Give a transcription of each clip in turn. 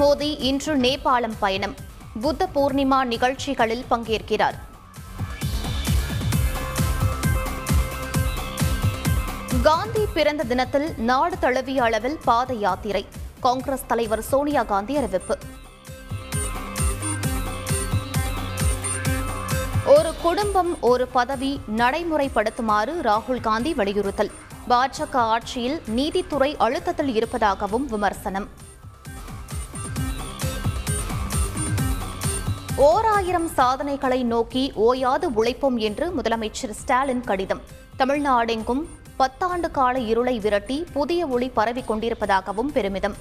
மோடி இன்று நேபாளம் பயணம். புத்த பூர்ணிமா நிகழ்ச்சிகளில் பங்கேற்கிறார். காந்தி பிறந்த தினத்தில் நாடு தழுவிய அளவில் பாத யாத்திரை. காங்கிரஸ் தலைவர் சோனியா காந்தி அறிவிப்பு. ஒரு குடும்பம் ஒரு பதவி நடைமுறைப்படுத்துமாறு ராகுல் காந்தி வலியுறுத்தல். பாஜக ஆட்சியில் நீதித்துறை அழுத்தத்தில் இருப்பதாகவும் விமர்சனம். ஓர் ஆயிரம் சாதனைகளை நோக்கி ஓயாது உழைப்போம் என்று முதலமைச்சர் ஸ்டாலின் கடிதம். தமிழ்நாடெங்கும் பத்தாண்டு கால இருளை விரட்டி புதிய ஒளி பரவிக் கொண்டிருப்பதாகவும் பெருமிதம்.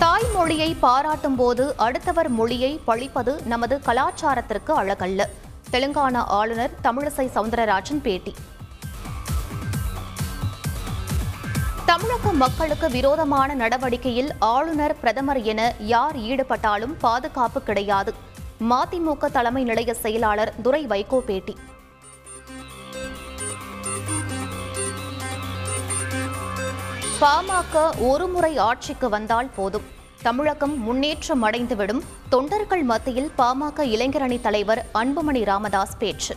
தாய்மொழியை பாராட்டும் போது அடுத்தவர் மொழியை பழிப்பது நமது கலாச்சாரத்திற்கு அழகல்ல. தெலுங்கானா ஆளுநர் தமிழிசை சவுந்தரராஜன் பேட்டி. தமிழக மக்களுக்கு விரோதமான நடவடிக்கையில் ஆளுநர் பிரதமர் என யார் ஈடுபட்டாலும் பாதுகாப்பு கிடையாது. மதிமுக தலைமை நிலைய செயலாளர் துரை வைகோ பேட்டி பாமக ஒருமுறை ஆட்சிக்கு வந்தால் போதும். தமிழகம் முன்னேற்றம் அடைந்துவிடும். தொண்டர்கள் மத்தியில் பாமக இளைஞரணி தலைவர் அன்புமணி ராமதாஸ் பேச்சு.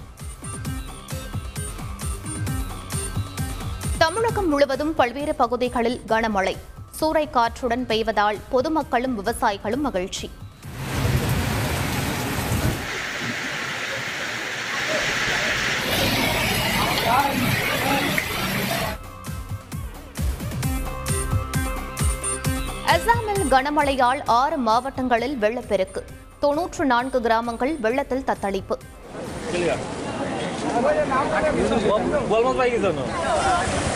தமிழகம் முழுவதும் பல்வேறு பகுதிகளில் கனமழை சூறைக்காற்றுடன் பெய்வதால் பொதுமக்களும் விவசாயிகளும் மகிழ்ச்சி அசாமில் கனமழையால் ஆறு மாவட்டங்களில் வெள்ளப்பெருக்கு தொன்னூற்று நான்கு கிராமங்கள் வெள்ளத்தில் தத்தளிப்பு almost like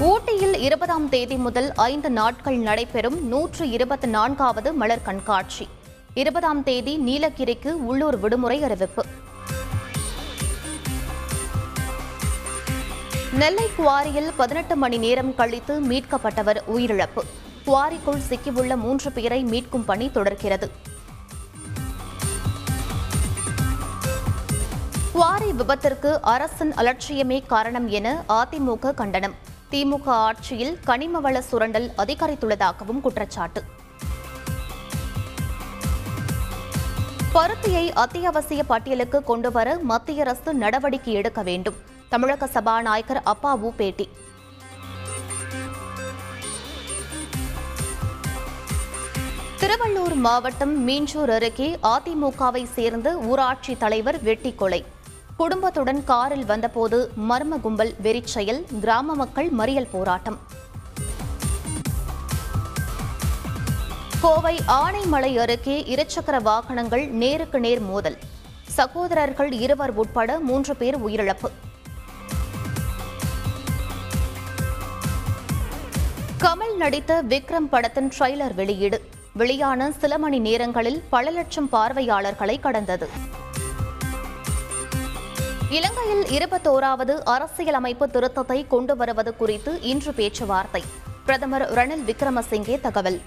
ஊட்டியில் இருபதாம் தேதி முதல் ஐந்து நாட்கள் நடைபெறும் நூற்று இருபத்தி நான்காவது மலர் கண்காட்சி. இருபதாம் தேதி நீலகிரிக்கு உள்ளூர் விடுமுறை அறிவிப்பு. நெல்லை குவாரியில் பதினெட்டு மணி நேரம் கழித்து மீட்கப்பட்டவர் உயிரிழப்பு. குவாரிக்குள் சிக்கியுள்ள மூன்று பேரை மீட்கும் பணி தொடர்கிறது. குவாரி விபத்திற்கு அரசின் அலட்சியமே காரணம் என அதிமுக கண்டனம். திமுக ஆட்சியில் கனிமவள சுரண்டல் அதிகரித்துள்ளதாகவும் குற்றச்சாட்டு. பருத்தியை அத்தியாவசிய பட்டியலுக்கு கொண்டுவர மத்திய அரசு நடவடிக்கை எடுக்க வேண்டும். தமிழக சபாநாயகர் அப்பாவு பேட்டி. திருவள்ளூர் மாவட்டம் மீஞ்சூர் அருகே அதிமுகவை சேர்ந்த ஊராட்சி தலைவர் வெட்டி கொலை குடும்பத்துடன் காரில் வந்தபோது மர்ம கும்பல் வெறிச்செயல் கிராம மக்கள் மறியல் போராட்டம். கோவை ஆனைமலை அருகே இருசக்கர வாகனங்கள் நேருக்கு நேர் மோதல். சகோதரர்கள் இருவர் உட்பட மூன்று பேர் உயிரிழப்பு. கமல் நடித்த விக்ரம் படத்தின் ட்ரெய்லர் வெளியீடு. வெளியான சில மணி நேரங்களில் பல லட்சம் பார்வையாளர்களை கடந்தது. இலங்கையில் இருபத்தோராவது அரசியலமைப்பு திருத்தத்தை கொண்டு வருவது குறித்து இன்று பேச்சுவார்த்தை. பிரதமர் ரணில் விக்ரமசிங்கே தகவல்.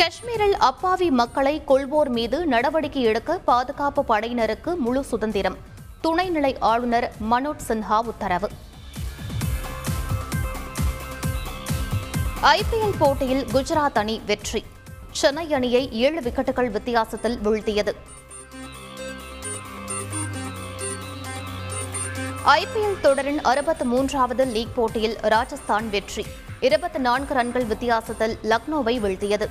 காஷ்மீரில் அப்பாவி மக்களை கொள்வோர் மீது நடவடிக்கை எடுக்க பாதுகாப்பு படையினருக்கு முழு சுதந்திரம். துணைநிலை ஆளுநர் மனோஜ் சின்ஹா உத்தரவு. ஐபிஎல் போட்டியில் குஜராத் அணி வெற்றி. சென்னை அணியை ஏழு விக்கெட்டுகள் வித்தியாசத்தில் வீழ்த்தியது. ஐபிஎல் தொடரின் அறுபத்து மூன்றாவது லீக் போட்டியில் ராஜஸ்தான் வெற்றி. இருபத்தி நான்கு ரன்கள் வித்தியாசத்தில் லக்னோவை வீழ்த்தியது.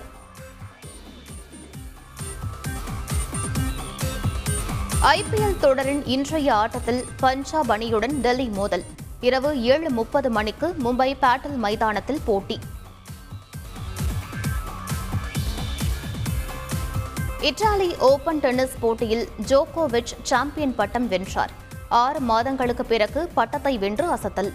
ஐபிஎல் தொடரின் இன்றைய ஆட்டத்தில் பஞ்சாப் அணியுடன் டெல்லி மோதல். இரவு ஏழு முப்பது மணிக்கு மும்பை பேட்டல் மைதானத்தில் போட்டி. இத்தாலி ஓபன் டென்னிஸ் போட்டியில் ஜோகோவிச் சாம்பியன் பட்டம் வென்றார். ஆறு மாதங்களுக்கு பிறகு பட்டத்தை வென்று அசத்தல்.